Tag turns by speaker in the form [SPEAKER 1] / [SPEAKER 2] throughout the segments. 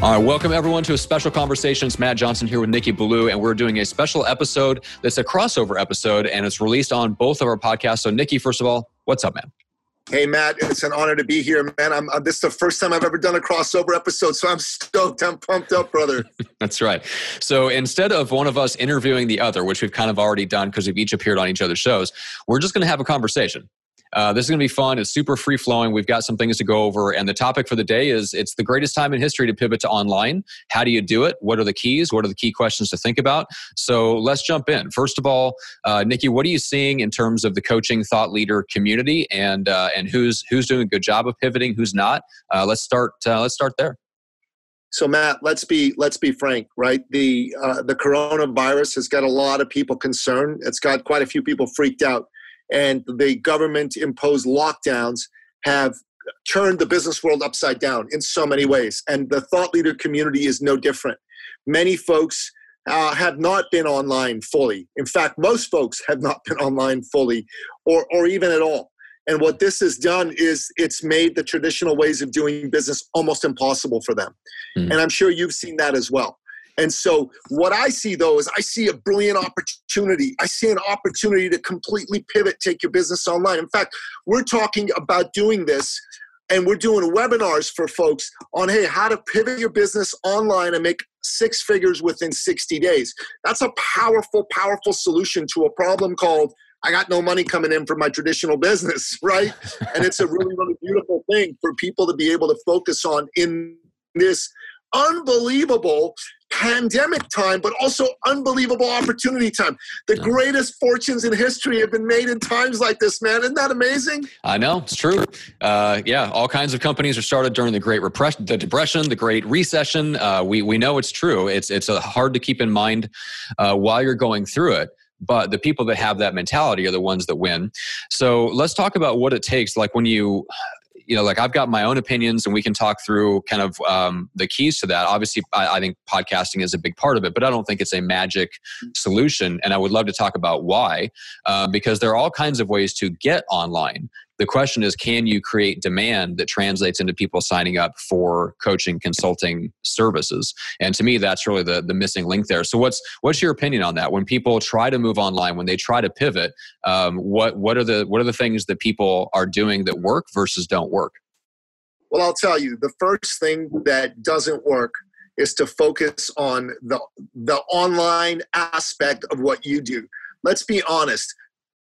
[SPEAKER 1] All right, welcome everyone to a special conversation. It's Matt Johnson here with Nicky Billou, and we're doing a special episode that's a crossover episode, and it's released on both of our podcasts. So, Nicky, first of all, what's up, man?
[SPEAKER 2] Hey Matt, it's an honor to be here, man. I'm, uh, this is the first time I've ever done a crossover episode, so I'm stoked. I'm pumped up, brother.
[SPEAKER 1] That's right. So instead of one of us interviewing the other, which we've kind of already done because we've each appeared on each other's shows, we're just going to have a conversation. Uh, this is going to be fun. It's super free flowing. We've got some things to go over. And the topic for the day is it's the greatest time in history to pivot to online. How do you do it? What are the keys? What are the key questions to think about? So let's jump in. First of all, uh, Nicky, what are you seeing in terms of the coaching thought leader community and, uh, and who's, who's doing a good job of pivoting, who's not? Uh, let's start, uh, let's start there.
[SPEAKER 2] So Matt, let's be let's be frank, right? The uh, the coronavirus has got a lot of people concerned. It's got quite a few people freaked out and the government imposed lockdowns have turned the business world upside down in so many ways. And the thought leader community is no different. Many folks uh, have not been online fully. In fact, most folks have not been online fully or, or even at all. And what this has done is it's made the traditional ways of doing business almost impossible for them. Mm. And I'm sure you've seen that as well. And so, what I see though is I see a brilliant opportunity. I see an opportunity to completely pivot, take your business online. In fact, we're talking about doing this and we're doing webinars for folks on hey, how to pivot your business online and make six figures within 60 days. That's a powerful, powerful solution to a problem called I got no money coming in from my traditional business, right? and it's a really, really beautiful thing for people to be able to focus on in this unbelievable pandemic time, but also unbelievable opportunity time. The yeah. greatest fortunes in history have been made in times like this, man. Isn't that amazing?
[SPEAKER 1] I know it's true. Uh, yeah, all kinds of companies are started during the Great Repression, the Depression, the Great Recession. Uh, we we know it's true. It's it's uh, hard to keep in mind uh, while you're going through it but the people that have that mentality are the ones that win so let's talk about what it takes like when you you know, like I've got my own opinions and we can talk through kind of um, the keys to that. Obviously, I, I, think podcasting is a big part of it, but I don't think it's a magic solution. And I would love to talk about why, uh, because there are all kinds of ways to get online. The question is, can you create demand that translates into people signing up for coaching consulting services? And to me, that's really the, the missing link there. So what's what's your opinion on that? When people try to move online, when they try to pivot, um, what what are the what are the things that people are doing that work versus don't work?
[SPEAKER 2] Well, I'll tell you, the first thing that doesn't work is to focus on the the online aspect of what you do. Let's be honest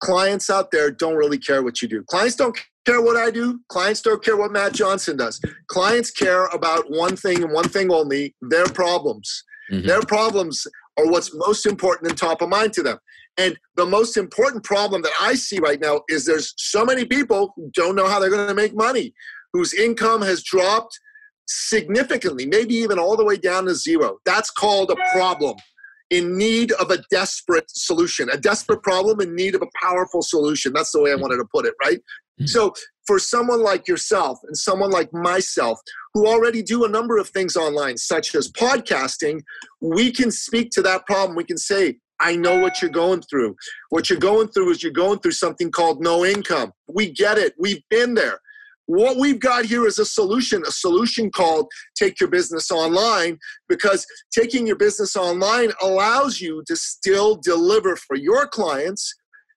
[SPEAKER 2] clients out there don't really care what you do. Clients don't care what I do. Clients don't care what Matt Johnson does. Clients care about one thing and one thing only their problems. Mm-hmm. Their problems are what's most important and top of mind to them. And the most important problem that I see right now is there's so many people who don't know how they're going to make money, whose income has dropped significantly, maybe even all the way down to zero. That's called a problem in need of a desperate solution, a desperate problem in need of a powerful solution. That's the way I wanted to put it, right? Mm-hmm. So, for someone like yourself and someone like myself who already do a number of things online, such as podcasting, we can speak to that problem. We can say, I know what you're going through. What you're going through is you're going through something called no income. We get it. We've been there. What we've got here is a solution, a solution called Take Your Business Online, because taking your business online allows you to still deliver for your clients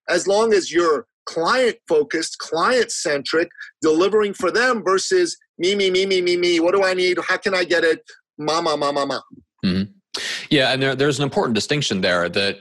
[SPEAKER 2] as long as you're client focused, client centric, delivering for them versus me, me, me, me, me, me. What do I need? How can I get it? Mama, mama, mama.
[SPEAKER 1] Mm-hmm. Yeah, and there, there's an important distinction there that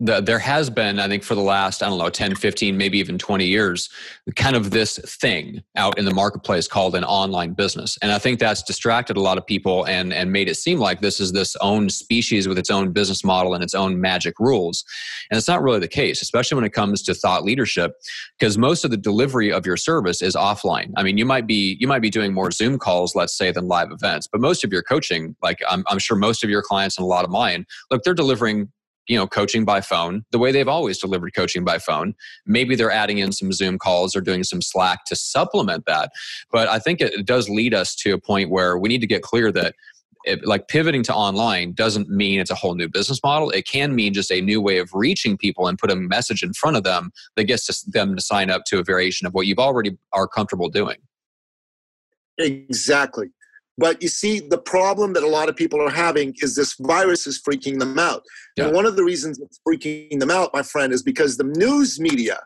[SPEAKER 1] the, there has been, I think, for the last, I don't know, 10, 15, maybe even 20 years, kind of this thing out in the marketplace called an online business. And I think that's distracted a lot of people and, and made it seem like this is this own species with its own business model and its own magic rules. And it's not really the case, especially when it comes to thought leadership, because most of the delivery of your service is offline. I mean, you might be you might be doing more Zoom calls, let's say, than live events, but most of your coaching, like I'm, I'm sure most of your clients and a lot of mine, look, they're delivering you know coaching by phone the way they've always delivered coaching by phone. Maybe they're adding in some zoom calls or doing some slack to supplement that but i think it does lead us to a point where we need to get clear that it, like pivoting to online doesn't mean it's a whole new business model. It can mean just a new way of reaching people and put a message in front of them that gets to them to sign up to a variation of what you've already are comfortable doing.
[SPEAKER 2] Exactly but you see, the problem that a lot of people are having is this virus is freaking them out. Yeah. And one of the reasons it's freaking them out, my friend, is because the news media,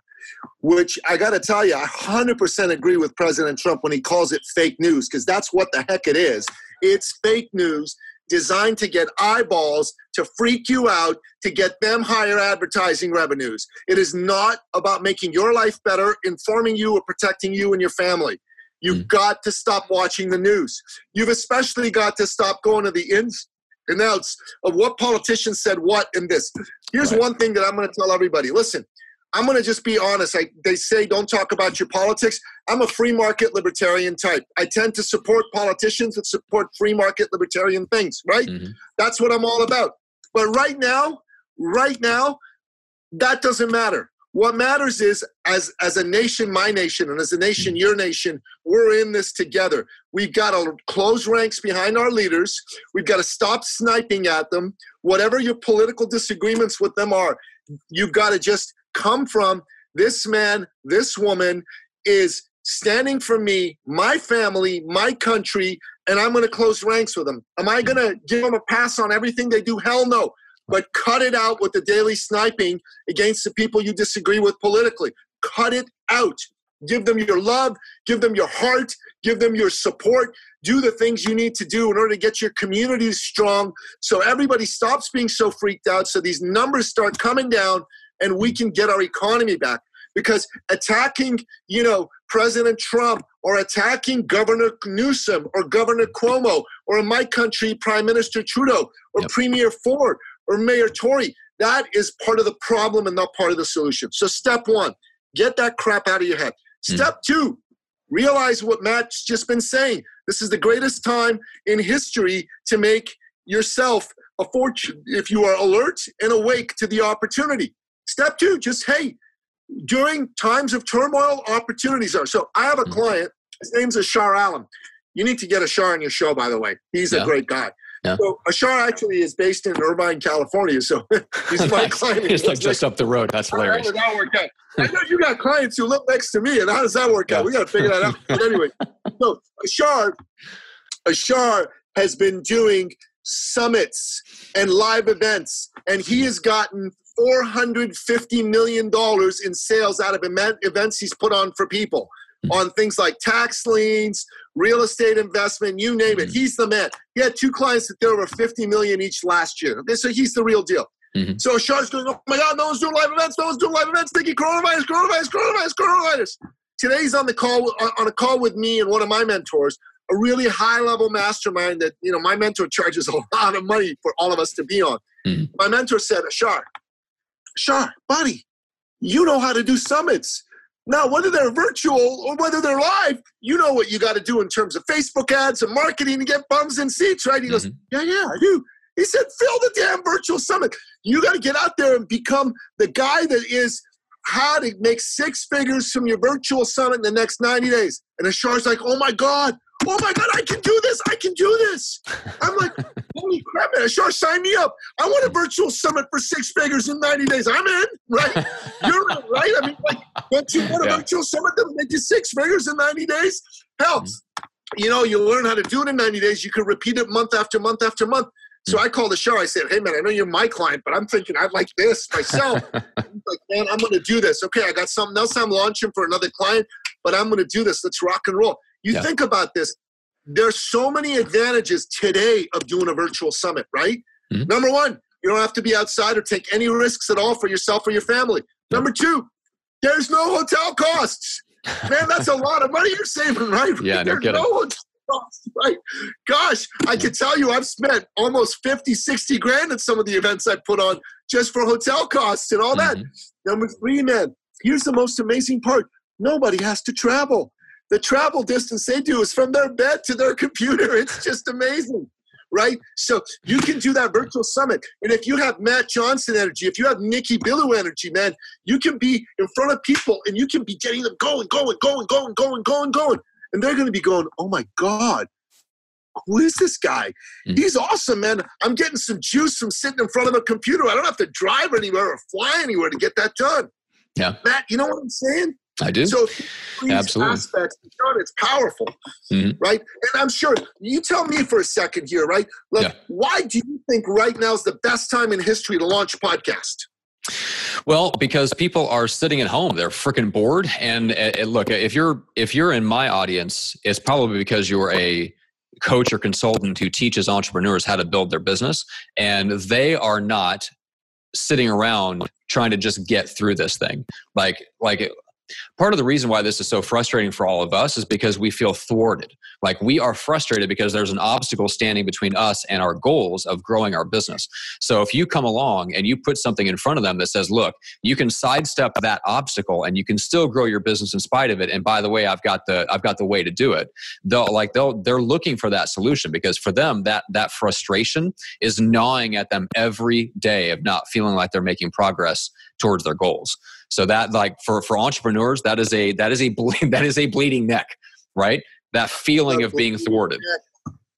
[SPEAKER 2] which I got to tell you, I 100% agree with President Trump when he calls it fake news, because that's what the heck it is. It's fake news designed to get eyeballs, to freak you out, to get them higher advertising revenues. It is not about making your life better, informing you, or protecting you and your family. You've mm. got to stop watching the news. You've especially got to stop going to the ins and outs of what politicians said what in this. Here's right. one thing that I'm going to tell everybody. Listen, I'm going to just be honest. I, they say don't talk about your politics. I'm a free market libertarian type. I tend to support politicians that support free market libertarian things, right? Mm-hmm. That's what I'm all about. But right now, right now, that doesn't matter. What matters is, as, as a nation, my nation, and as a nation, mm. your nation, we're in this together. We've got to close ranks behind our leaders. We've got to stop sniping at them. Whatever your political disagreements with them are, you've got to just come from this man, this woman is standing for me, my family, my country, and I'm going to close ranks with them. Am I going to give them a pass on everything they do? Hell no but cut it out with the daily sniping against the people you disagree with politically. Cut it out. Give them your love, give them your heart, give them your support. Do the things you need to do in order to get your communities strong so everybody stops being so freaked out, so these numbers start coming down and we can get our economy back. Because attacking, you know, President Trump or attacking Governor Newsom or Governor Cuomo or in my country, Prime Minister Trudeau or yep. Premier Ford or Mayor Tory. That is part of the problem and not part of the solution. So, step one, get that crap out of your head. Hmm. Step two, realize what Matt's just been saying. This is the greatest time in history to make yourself a fortune if you are alert and awake to the opportunity. Step two, just hey, during times of turmoil, opportunities are. So I have a hmm. client, his name's Ashar Allen. You need to get Ashar on your show, by the way. He's yeah. a great guy. Yeah. So Ashar actually is based in Irvine, California. So he's my client.
[SPEAKER 1] He's like just up the road. That's hilarious. How does
[SPEAKER 2] that work out? I know you got clients who live next to me, and how does that work out? We got to figure that out. But anyway, so Ashar, Ashar has been doing summits and live events, and he has gotten $450 million in sales out of events he's put on for people on things like tax liens, real estate investment, you name it. Mm-hmm. He's the man. He had two clients that did over 50 million each last year. Okay, so he's the real deal. Mm-hmm. So Shark's going, oh my God, no one's doing live events, no one's doing live events, thinking coronavirus, coronavirus, coronavirus, coronavirus. Today he's on the call on a call with me and one of my mentors, a really high level mastermind that you know my mentor charges a lot of money for all of us to be on. Mm-hmm. My mentor said, Shark, Shark, buddy, you know how to do summits. Now, whether they're virtual or whether they're live, you know what you got to do in terms of Facebook ads and marketing to get bums and seats, right? He goes, mm-hmm. Yeah, yeah, I do. He said, Fill the damn virtual summit. You got to get out there and become the guy that is how to make six figures from your virtual summit in the next 90 days. And Ashar's like, Oh my God, oh my God, I can do this. I can do this. I'm like, holy crap, man. Sure, sign me up. I want a virtual summit for six figures in 90 days. I'm in, right? You're in, right? I mean, like, don't you want a yeah. virtual summit that will make you six figures in 90 days? Hell, mm-hmm. you know, you learn how to do it in 90 days. You can repeat it month after month after month. So I called the show. I said, "Hey man, I know you're my client, but I'm thinking I'd like this myself. like, man, I'm going to do this. Okay, I got something else I'm launching for another client, but I'm going to do this. Let's rock and roll." You yeah. think about this. There's so many advantages today of doing a virtual summit, right? Mm-hmm. Number one, You don't have to be outside or take any risks at all for yourself or your family. Number two, there's no hotel costs. Man, that's a lot of money you're saving, right?
[SPEAKER 1] Yeah, no kidding.
[SPEAKER 2] no hotel costs, right? Gosh, I can tell you I've spent almost 50, 60 grand at some of the events I put on just for hotel costs and all that.
[SPEAKER 1] Mhm.
[SPEAKER 2] Number three, man, here's the most amazing part nobody has to travel. The travel distance they do is from their bed to their computer. It's just amazing, right? So you can do that virtual summit. And if you have Matt Johnson energy, if you have Nicky Billou energy, man, you can be in front of people and you can be getting them going, going, going, going, going, going, going. And they're going to be going, oh my God, who is this guy?
[SPEAKER 1] Mhm.
[SPEAKER 2] He's awesome, man. I'm getting some juice from sitting in front of a computer. I don't have to drive anywhere or fly anywhere to get that done.
[SPEAKER 1] Yeah.
[SPEAKER 2] Matt, you know what I'm saying?
[SPEAKER 1] I do.
[SPEAKER 2] So
[SPEAKER 1] Absolutely.
[SPEAKER 2] aspects, John, it's powerful,
[SPEAKER 1] Mhm.
[SPEAKER 2] right? And I'm sure you tell me for a second here, right? Like,
[SPEAKER 1] Yeah.
[SPEAKER 2] why do you think right now is the best time in history to launch a podcast?
[SPEAKER 1] Well, because people are sitting at home, they're freaking bored. And uh, uh, look, if you're if you're in my audience, it's probably because you're a coach or consultant who teaches entrepreneurs how to build their business, and they are not sitting around trying to just get through this thing. Like like part of the reason why this is so frustrating for all of us is because we feel thwarted. Like we are frustrated because there's an obstacle standing between us and our goals of growing our business. So if you come along and you put something in front of them that says, look, you can sidestep that obstacle and you can still grow your business in spite of it. And by the way, I've got the I've got the way to do it. They'll like they'll they're looking for that solution because for them that that frustration is gnawing at them every day of not feeling like they're making progress towards their goals. So that like for for entrepreneurs, that is a that is a ble- that is a bleeding neck, right? That feeling of being thwarted.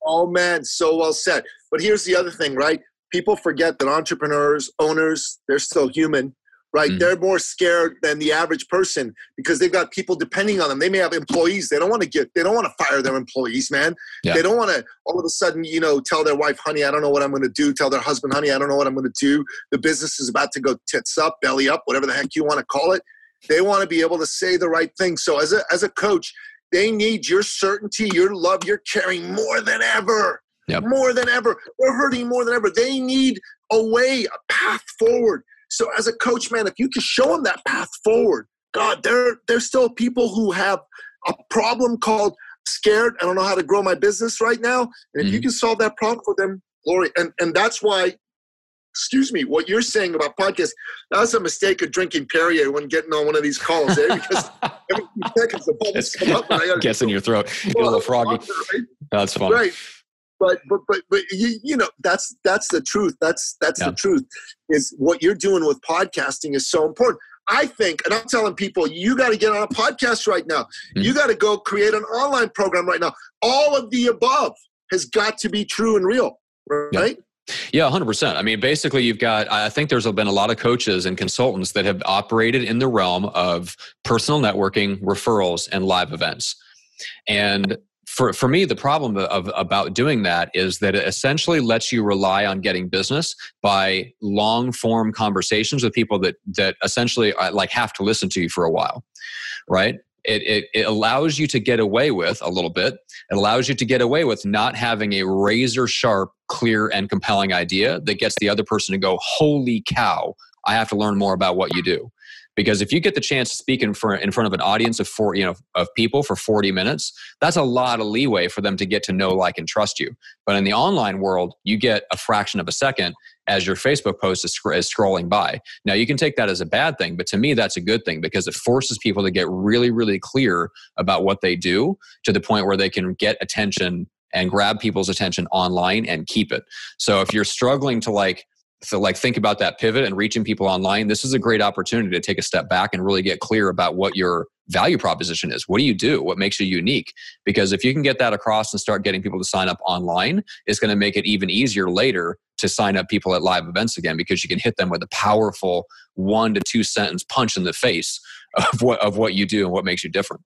[SPEAKER 2] Oh man, so well said. But here's the other thing, right? People forget that entrepreneurs, owners, they're still human, right?
[SPEAKER 1] Mm.
[SPEAKER 2] They're more scared than the average person because they've got people depending on them. They may have employees. They don't want to get, they don't want to fire their employees, man.
[SPEAKER 1] Yeah.
[SPEAKER 2] They don't want to all of a sudden, you know, tell their wife, honey, I don't know what I'm going to do. Tell their husband, honey, I don't know what I'm going to do. The business is about to go tits up, belly up, whatever the heck you want to call it. They want to be able to say the right thing. So as a, as a coach, they need your certainty, your love, your caring more than ever.
[SPEAKER 1] Yep.
[SPEAKER 2] More than ever. They're hurting more than ever. They need a way, a path forward. So as a coach, man, if you can show them that path forward, God, there there's still people who have a problem called scared. I don't know how to grow my business right now. And if you
[SPEAKER 1] Mhm.
[SPEAKER 2] can solve that problem for them, glory. And and that's why, excuse me, what you're saying about podcasts, that was a mistake of drinking Perrier when getting on one of these calls, eh? Because every few seconds the bubbles come up and I gotta
[SPEAKER 1] Gets in your throat. Get a little froggy.
[SPEAKER 2] Right?
[SPEAKER 1] That's fun.
[SPEAKER 2] right but but but but you, you know that's that's the truth that's that's
[SPEAKER 1] Yeah.
[SPEAKER 2] the truth is what you're doing with podcasting is so important i think and i'm telling people you got to get on a podcast right now
[SPEAKER 1] Mhm.
[SPEAKER 2] you got to go create an online program right now all of the above has got to be true and real right
[SPEAKER 1] Yeah, 100%. I mean, basically, you've got, I think there's been a lot of coaches and consultants that have operated in the realm of personal networking, referrals, and live events. And for, for me, the problem of, about doing that is that it essentially lets you rely on getting business by long form conversations with people that, that essentially uh, like have to listen to you for a while, right? It, it, it allows you to get away with a little bit it allows you to get away with not having a razor sharp, clear, and compelling idea that gets the other person to go, Holy cow, I have to learn more about what you do. Because if you get the chance to speak in front, in front of an audience of four, you know, of people for 40 minutes, that's a lot of leeway for them to get to know, like, and trust you. But in the online world, you get a fraction of a second as your Facebook post is, is scrolling by. Now, you can take that as a bad thing, but to me, that's a good thing because it forces people to get really, really clear about what they do to the point where they can get attention and grab people's attention online and keep it. So if you're struggling to like so like think about that pivot and reaching people online, this is a great opportunity to take a step back and really get clear about what your value proposition is. What do you do? What makes you unique? Because if you can get that across and start getting people to sign up online, it's going to make it even easier later to sign up people at live events again because you can hit them with a powerful one to two sentence punch in the face of what of what you do and what makes you different.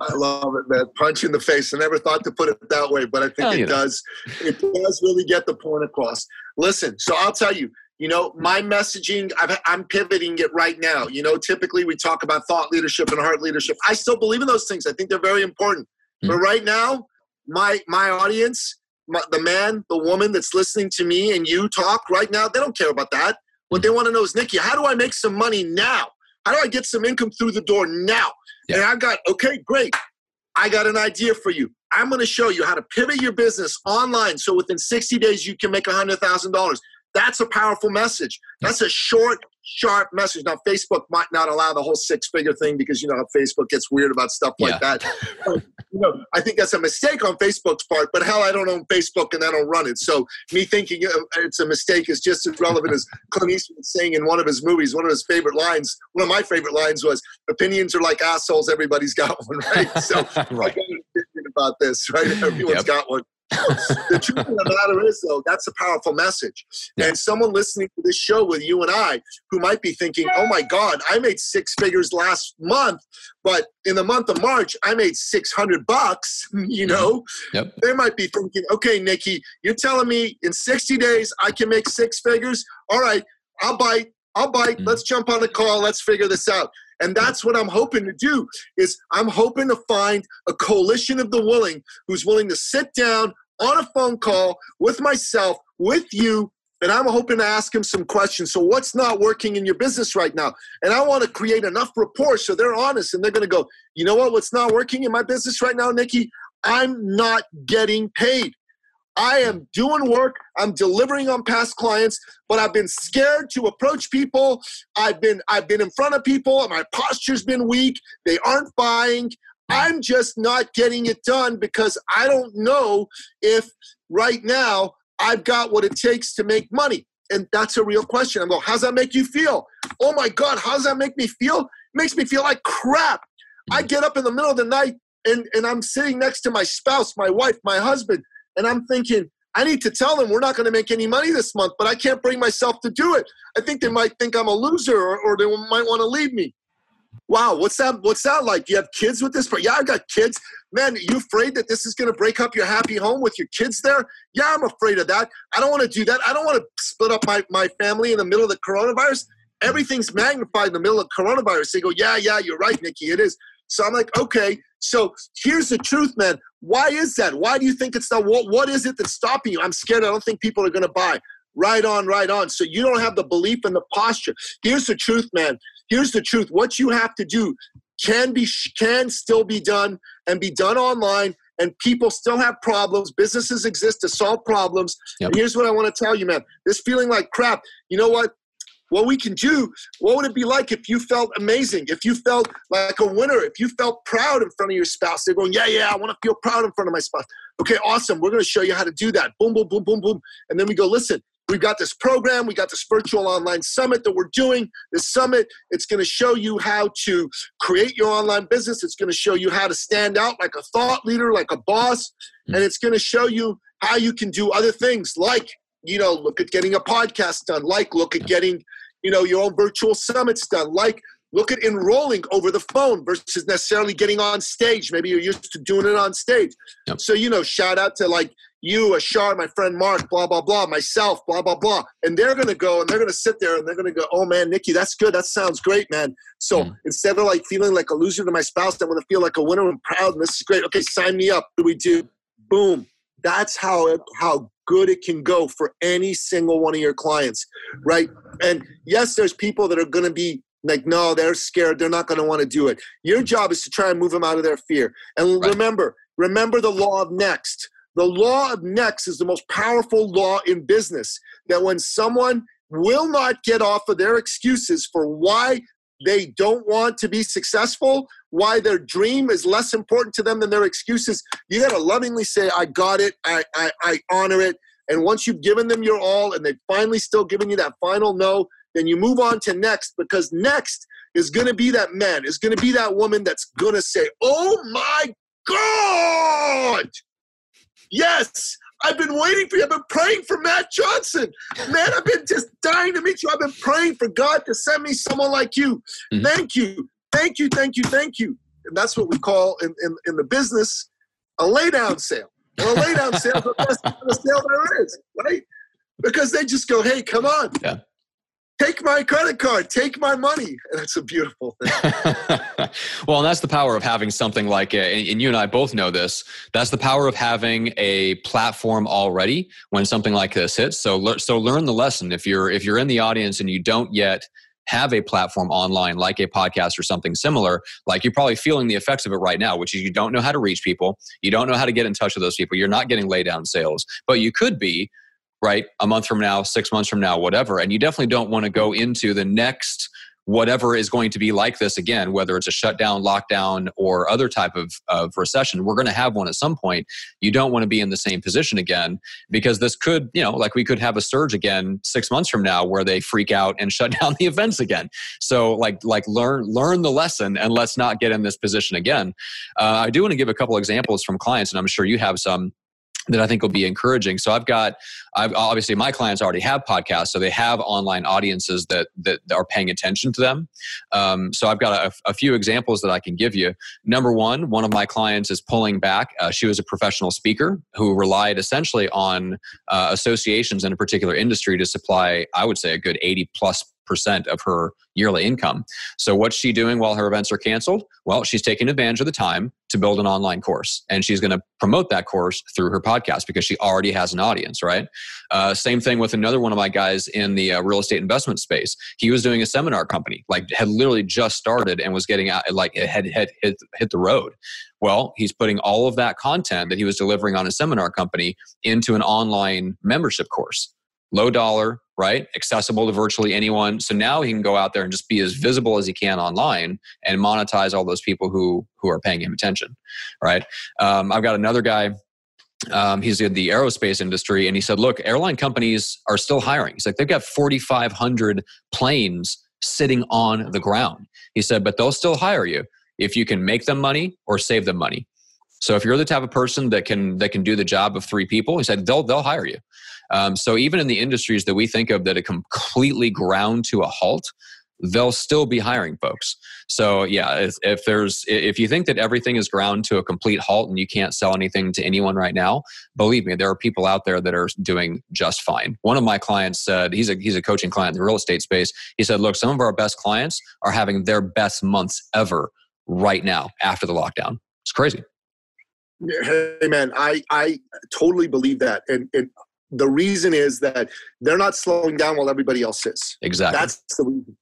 [SPEAKER 2] I love it, man. Punch in the face. I never thought to put it that way, but I think
[SPEAKER 1] Oh,
[SPEAKER 2] it
[SPEAKER 1] know.
[SPEAKER 2] does. It does really get the point across. Listen, so I'll tell you, you know, my messaging, I've, I'm pivoting it right now. You know, typically we talk about thought leadership and heart leadership. I still believe in those things. I think they're very important. Hmm. But right now, my my audience my, the man, the woman that's listening to me and you talk right now, they don't care about that. What hmm. they want to know is, Nicky, how do I make some money now? How do I get some income through the door now? Yeah. And I got, okay, great. I got an idea for you. I'm going to show you how to pivot your business online so within 60 days you can make $100,000. That's a powerful message. That's a short, sharp message. Now, Facebook might not allow the whole six figure thing because you know how Facebook gets weird about stuff like yeah. that. you know, I think that's a mistake on Facebook's part, but hell, I don't own Facebook and I don't run it. So, me thinking uh, it's a mistake is just as relevant as Clint Eastwood saying in one of his movies, one of his favorite lines, one of my favorite lines was, Opinions are like assholes, everybody's got one, right? So, right. I got an opinion about this, right? Everyone's yep. got one the truth of the matter is, though, that's a powerful message. Yeah. And someone listening to this show with you and I who might be thinking, oh my God, I made six figures last month, but in the month of March, I made 600 bucks, you know,
[SPEAKER 1] yep.
[SPEAKER 2] they might be thinking, okay, Nicky, you're telling me in 60 days I can make six figures? All right, I'll bite. I'll bite. Mm. Let's jump on the call. Let's figure this out. And that's what I'm hoping to do is I'm hoping to find a coalition of the willing who's willing to sit down on a phone call with myself, with you, and I'm hoping to ask him some questions. So, what's not working in your business right now? And I want to create enough rapport so they're honest and they're going to go, you know what? What's not working in my business right now, Nicky? I'm not getting paid. I am doing work. I'm delivering on past clients, but I've been scared to approach people. I've been I've been in front of people. My posture's been weak. They aren't buying. I'm just not getting it done because I don't know if right now I've got what it takes to make money. And that's a real question. I'm going, how's that make you feel? Oh my God, how does that make me feel? It makes me feel like crap. I get up in the middle of the night and, and I'm sitting next to my spouse, my wife, my husband, and I'm thinking, I need to tell them we're not going to make any money this month, but I can't bring myself to do it. I think they might think I'm a loser or, or they might want to leave me. Wow, what's that? What's that like? Do You have kids with this? Yeah, I got kids. Man, you afraid that this is going to break up your happy home with your kids there? Yeah, I'm afraid of that. I don't want to do that. I don't want to split up my, my family in the middle of the coronavirus. Everything's magnified in the middle of coronavirus. They go, yeah, yeah, you're right, Nicky, it is. So I'm like, okay. So here's the truth, man. Why is that? Why do you think it's not? What, what is it that's stopping you? I'm scared. I don't think people are going to buy. Right on, right on. So you don't have the belief and the posture. Here's the truth, man here's the truth what you have to do can be can still be done and be done online and people still have problems businesses exist to solve problems yep. and here's what i want to tell you man this feeling like crap you know what what we can do what would it be like if you felt amazing if you felt like a winner if you felt proud in front of your spouse? They're going yeah yeah i want to feel proud in front of my spouse. Okay awesome we're going to show you how to do that. Boom boom boom boom boom. And then we go listen We've got this program, we got this virtual online summit that we're doing. This summit, it's going to show you how to create your online business. It's going to show you how to stand out like a thought leader, like a boss, hmm. and it's going to show you how you can do other things like, you know, look at getting a podcast done, like look at getting, you know, your own virtual summits done, like look at enrolling over the phone versus necessarily getting on stage. Maybe you're used to doing it on stage. Yep. So, you know, shout out to like you, Ashar, my friend Mark, blah, blah, blah, myself, blah, blah, blah. And they're going to go and they're going to sit there and they're going to go, oh man, Nicky, that's good. That sounds great, man. So mm. instead of like feeling like a loser to my spouse, I want to feel like a winner and proud. And this is great. Okay, sign me up. What do we do? Boom. That's how how good it can go for any single one of your clients, right? And yes, there's people that are going to be like, no, they're scared. They're not going to want to do it. Your job is to try and move them out of their fear. And right. remember, remember the law of next the law of next is the most powerful law in business. That when someone will not get off of their excuses for why they don't want to be successful, why their dream is less important to them than their excuses, you got to lovingly say, I got it, I, I, I honor it. And once you've given them your all and they've finally still given you that final no, then you move on to next because next is going to be that man, is going to be that woman that's going to say, Oh my God, Yes, I've been waiting for you. I've been praying for Matt Johnson. Man, I've been just dying to meet you. I've been praying for God to send me someone like you. Mm-hmm. Thank you. Thank you. Thank you. Thank you. And that's what we call in, in, in the business a laydown sale. Well, a laydown sale is the best sale there is, right? Because they just go, hey, come on.
[SPEAKER 1] Yeah.
[SPEAKER 2] take my credit card, take my money. And it's a beautiful thing.
[SPEAKER 1] well, and that's the power of having something like, a, and you and I both know this, that's the power of having a platform already when something like this hits. So, so learn the lesson. If you're, if you're in the audience and you don't yet have a platform online like a podcast or something similar, like you're probably feeling the effects of it right now, which is you don't know how to reach people. You don't know how to get in touch with those people. You're not getting lay down sales, but you could be right? A month from now, six months from now, whatever. And you definitely don't want to go into the next whatever is going to be like this again, whether it's a shutdown, lockdown, or other type of, of recession. We're going to have one at some point. You don't want to be in the same position again because this could, you know, like we could have a surge again six months from now where they freak out and shut down the events again. So like like learn learn the lesson and let's not get in this position again. Uh, I do want to give a couple examples from clients, and I'm sure you have some that I think will be encouraging. So I've got, I've obviously my clients already have podcasts, so they have online audiences that that are paying attention to them. Um, so I've got a, a, few examples that I can give you. Number one, one of my clients is pulling back. Uh, she was a professional speaker who relied essentially on uh, associations in a particular industry to supply, I would say, a good eighty plus percent of her yearly income. So what's she doing while her events are canceled? Well, she's taking advantage of the time to build an online course, and she's going to promote that course through her podcast because she already has an audience, right? Uh, same thing with another one of my guys in the uh, real estate investment space. He was doing a seminar company, like had literally just started and was getting out, like had, had hit, hit the road. Well, he's putting all of that content that he was delivering on a seminar company into an online membership course low dollar, right? Accessible to virtually anyone. So now he can go out there and just be as visible as he can online and monetize all those people who who are paying him attention, right? Um, I've got another guy. Um, he's in the aerospace industry, and he said, "Look, airline companies are still hiring." He's like, "They've got 4,500 planes sitting on the ground." He said, "But they'll still hire you if you can make them money or save them money." So if you're the type of person that can that can do the job of three people, he said they'll they'll hire you. Um, so even in the industries that we think of that are completely ground to a halt, they'll still be hiring folks. So yeah, if, if, there's if you think that everything is ground to a complete halt and you can't sell anything to anyone right now, believe me, there are people out there that are doing just fine. One of my clients said he's a he's a coaching client in the real estate space. He said, "Look, some of our best clients are having their best months ever right now after the lockdown. It's crazy."
[SPEAKER 2] Hey man, I I totally believe that, and, and the reason is that they're not slowing down while everybody else is.
[SPEAKER 1] Exactly.
[SPEAKER 2] That's the reason.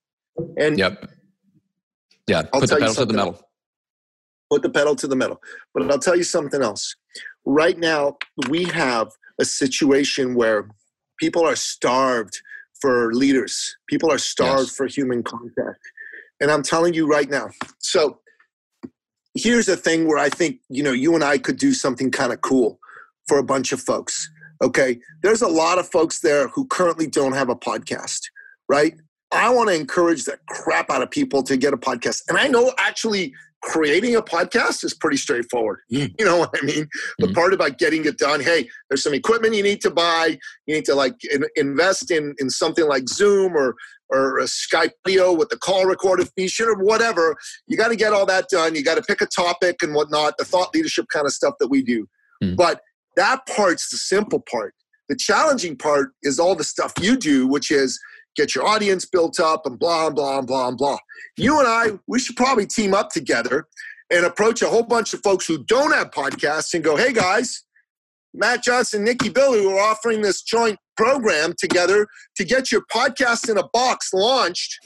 [SPEAKER 2] And
[SPEAKER 1] yep. Yeah. I'll put the pedal to the metal.
[SPEAKER 2] Put the pedal to the metal. But I'll tell you something else. Right now, we have a situation where people are starved for leaders. People are starved yes. for human contact. And I'm telling you right now. So here's a thing where I think, you know, you and I could do something kind of cool for a bunch of folks. Okay. There's a lot of folks there who currently don't have a podcast, right? I want to encourage the crap out of people to get a podcast. And I know actually creating a podcast is pretty straightforward. Mm. You know what I mean? The mm. part about getting it done, hey, there's some equipment you need to buy. You need to like in, invest in in something like Zoom or or a Skype video with the call recorded feature or whatever. You got to get all that done. You got to pick a topic and whatnot, the thought leadership kind of stuff that we do. Mm. But that part's the simple part. The challenging part is all the stuff you do, which is get your audience built up and blah, blah, blah, blah. You and I, we should probably team up together and approach a whole bunch of folks who don't have podcasts and go, hey guys, Matt Johnson, Nicky Billou, who are offering this joint program together to get your podcast in a box launched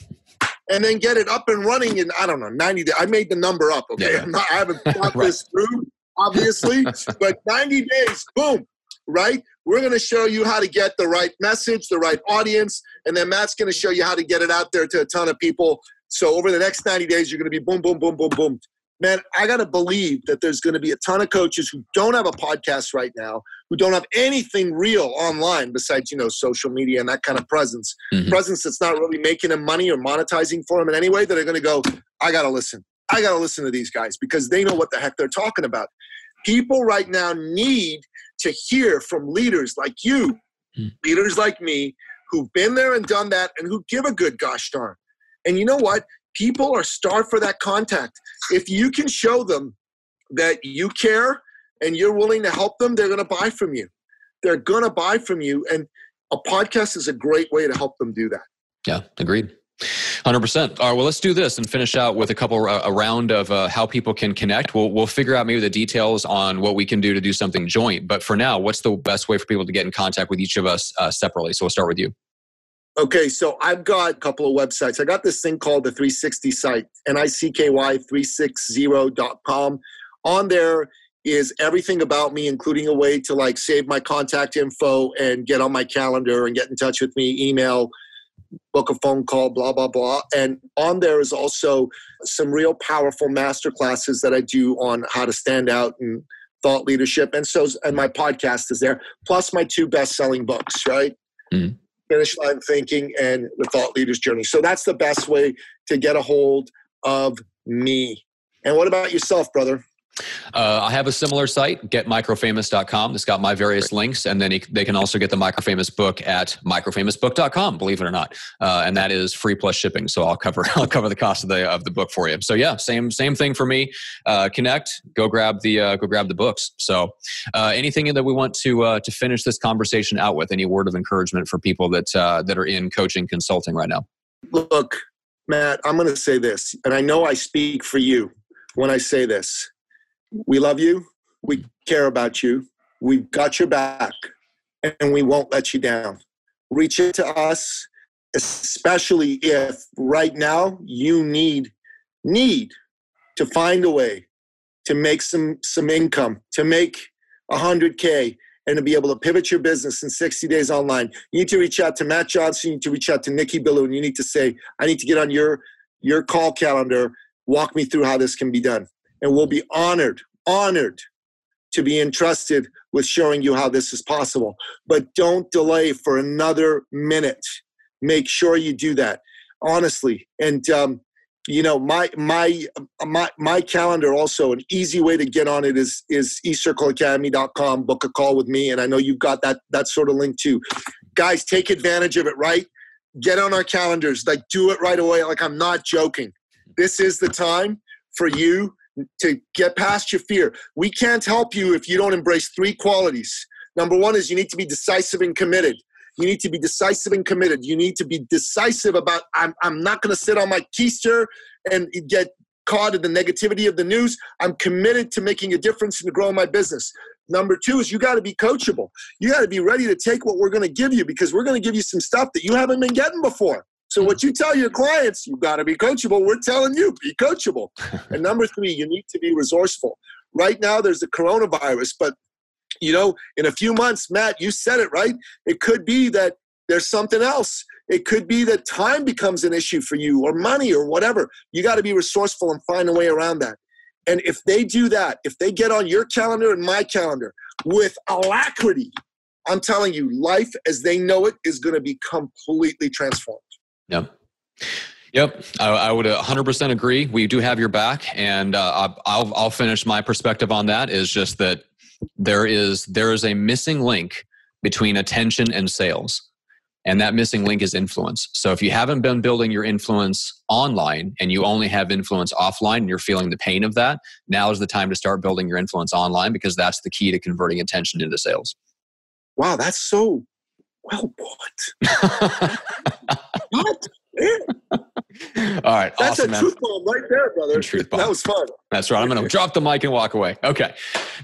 [SPEAKER 2] and then get it up and running in, I don't know, 90 days. I made the number up, okay? Yeah. Not, i haven't thought right. this through obviously, but 90 days, boom, right? We're going to show you how to get the right message, the right audience, and then Matt's going to show you how to get it out there to a ton of people. So over the next 90 days, you're going to be boom, boom, boom, boom, boom. Man, I got to believe that there's going to be a ton of coaches who don't have a podcast right now, who don't have anything real online besides, you know, social media and that kind of presence. Mm-hmm. Presence that's not really making them money or monetizing for them in any way that are going to go, I got to listen. I got to listen to these guys because they know what the heck they're talking about. People right now need to hear from leaders like you, mm. leaders like me, who've been there and done that and who give a good gosh darn. And you know what? People are starved for that contact. If you can show them that you care and you're willing to help them, they're going to buy from you. They're going to buy from you. And a podcast is a great way to help them do that.
[SPEAKER 1] Yeah, agreed. 100%. All right, well, let's do this and finish out with a couple, uh, a round of uh, how people can connect. We'll, we'll figure out maybe the details on what we can do to do something joint. But for now, what's the best way for people to get in contact with each of us uh, separately? So we'll start with you.
[SPEAKER 2] Okay, so I've got a couple of websites. I got this thing called the 360 site, N-I-C-K-Y360.com. On there is everything about me, including a way to like save my contact info and get on my calendar and get in touch with me, email, book a phone call, blah, blah, blah. And on there is also some real powerful master classes that I do on how to stand out and thought leadership. And so, and my podcast is there, plus my two best selling books, right? Mm-hmm. Finish Line Thinking and The Thought Leader's Journey. So that's the best way to get a hold of me. And what about yourself, brother?
[SPEAKER 1] Uh, I have a similar site, getmicrofamous.com. It's got my various links, and then they can also get the Microfamous book at microfamousbook.com. Believe it or not, uh, and that is free plus shipping. So I'll cover I'll cover the cost of the of the book for you. So yeah, same same thing for me. Uh, connect, go grab the uh, go grab the books. So uh, anything that we want to uh, to finish this conversation out with? Any word of encouragement for people that that are in coaching consulting right now?
[SPEAKER 2] Look, Matt, I'm going to say this, and I know I speak for you when I say this we love you. We care about you. We've got your back and we won't let you down. Reach out to us, especially if right now you need need to find a way to make some some income, to make 100k and to be able to pivot your business in 60 days online. You need to reach out to Matt Johnson, you need to reach out to Nicky Billou, and you need to say, I need to get on your your call calendar, walk me through how this can be done and we'll be honored, honored to be entrusted with showing you how this is possible. But don't delay for another minute. Make sure you do that honestly. And um, you know, my my my my calendar also an easy way to get on it is is eCircleAcademy.com. Book a call with me, and I know you've got that that sort of link too. Guys, take advantage of it. Right, get on our calendars. Like, do it right away. Like, I'm not joking. This is the time for you to get past your fear. We can't help you if you don't embrace three qualities. Number one is you need to be decisive and committed. You need to be decisive and committed. You need to be decisive about, I'm, I'm not going to sit on my keister and get caught in the negativity of the news. I'm committed to making a difference and to growing my business. Number two is you got to be coachable. You got to be ready to take what we're going to give you because we're going to give you some stuff that you haven't been getting before. So what you tell your clients, you got to be coachable. We're telling you, be coachable. and number three, you need to be resourceful. Right now, there's the coronavirus, but you know, in a few months, Matt, you said it right. It could be that there's something else. It could be that time becomes an issue for you, or money, or whatever. You got to be resourceful and find a way around that. And if they do that, if they get on your calendar and my calendar with alacrity, I'm telling you, life as they know it is going to be completely transformed.
[SPEAKER 1] Yep. Yep, I, I, would 100% agree. We do have your back, and uh, I'll I'll finish my perspective on that. Is just that there is there is a missing link between attention and sales, and that missing link is influence. So if you haven't been building your influence online and you only have influence offline, and you're feeling the pain of that, now is the time to start building your influence online because that's the key to converting attention into sales.
[SPEAKER 2] Wow, that's so well put. what?
[SPEAKER 1] All right.
[SPEAKER 2] That's
[SPEAKER 1] awesome,
[SPEAKER 2] a truth bomb right there, brother. Truth bomb. That was fun.
[SPEAKER 1] That's right. I'm going to drop the mic and walk away. Okay.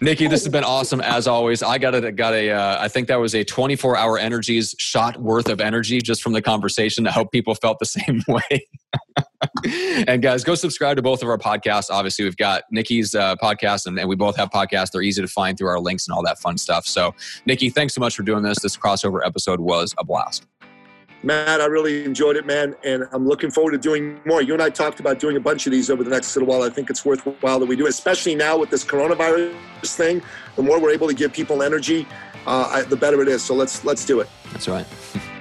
[SPEAKER 1] Nicky, this has been awesome as always. I got a, got a uh, I think that was a 24 hour energies shot worth of energy just from the conversation. I hope people felt the same way. and guys, go subscribe to both of our podcasts. Obviously, we've got Nicky's uh, podcast, and, and, we both have podcasts. They're easy to find through our links and all that fun stuff. So, Nicky, thanks so much for doing this. This crossover episode was a blast.
[SPEAKER 2] Matt, I really enjoyed it, man, and I'm looking forward to doing more. You and I talked about doing a bunch of these over the next little while. I think it's worthwhile that we do, it, especially now with this coronavirus thing. The more we're able to give people energy, uh, I, the better it is. So let's let's do it.
[SPEAKER 1] That's right.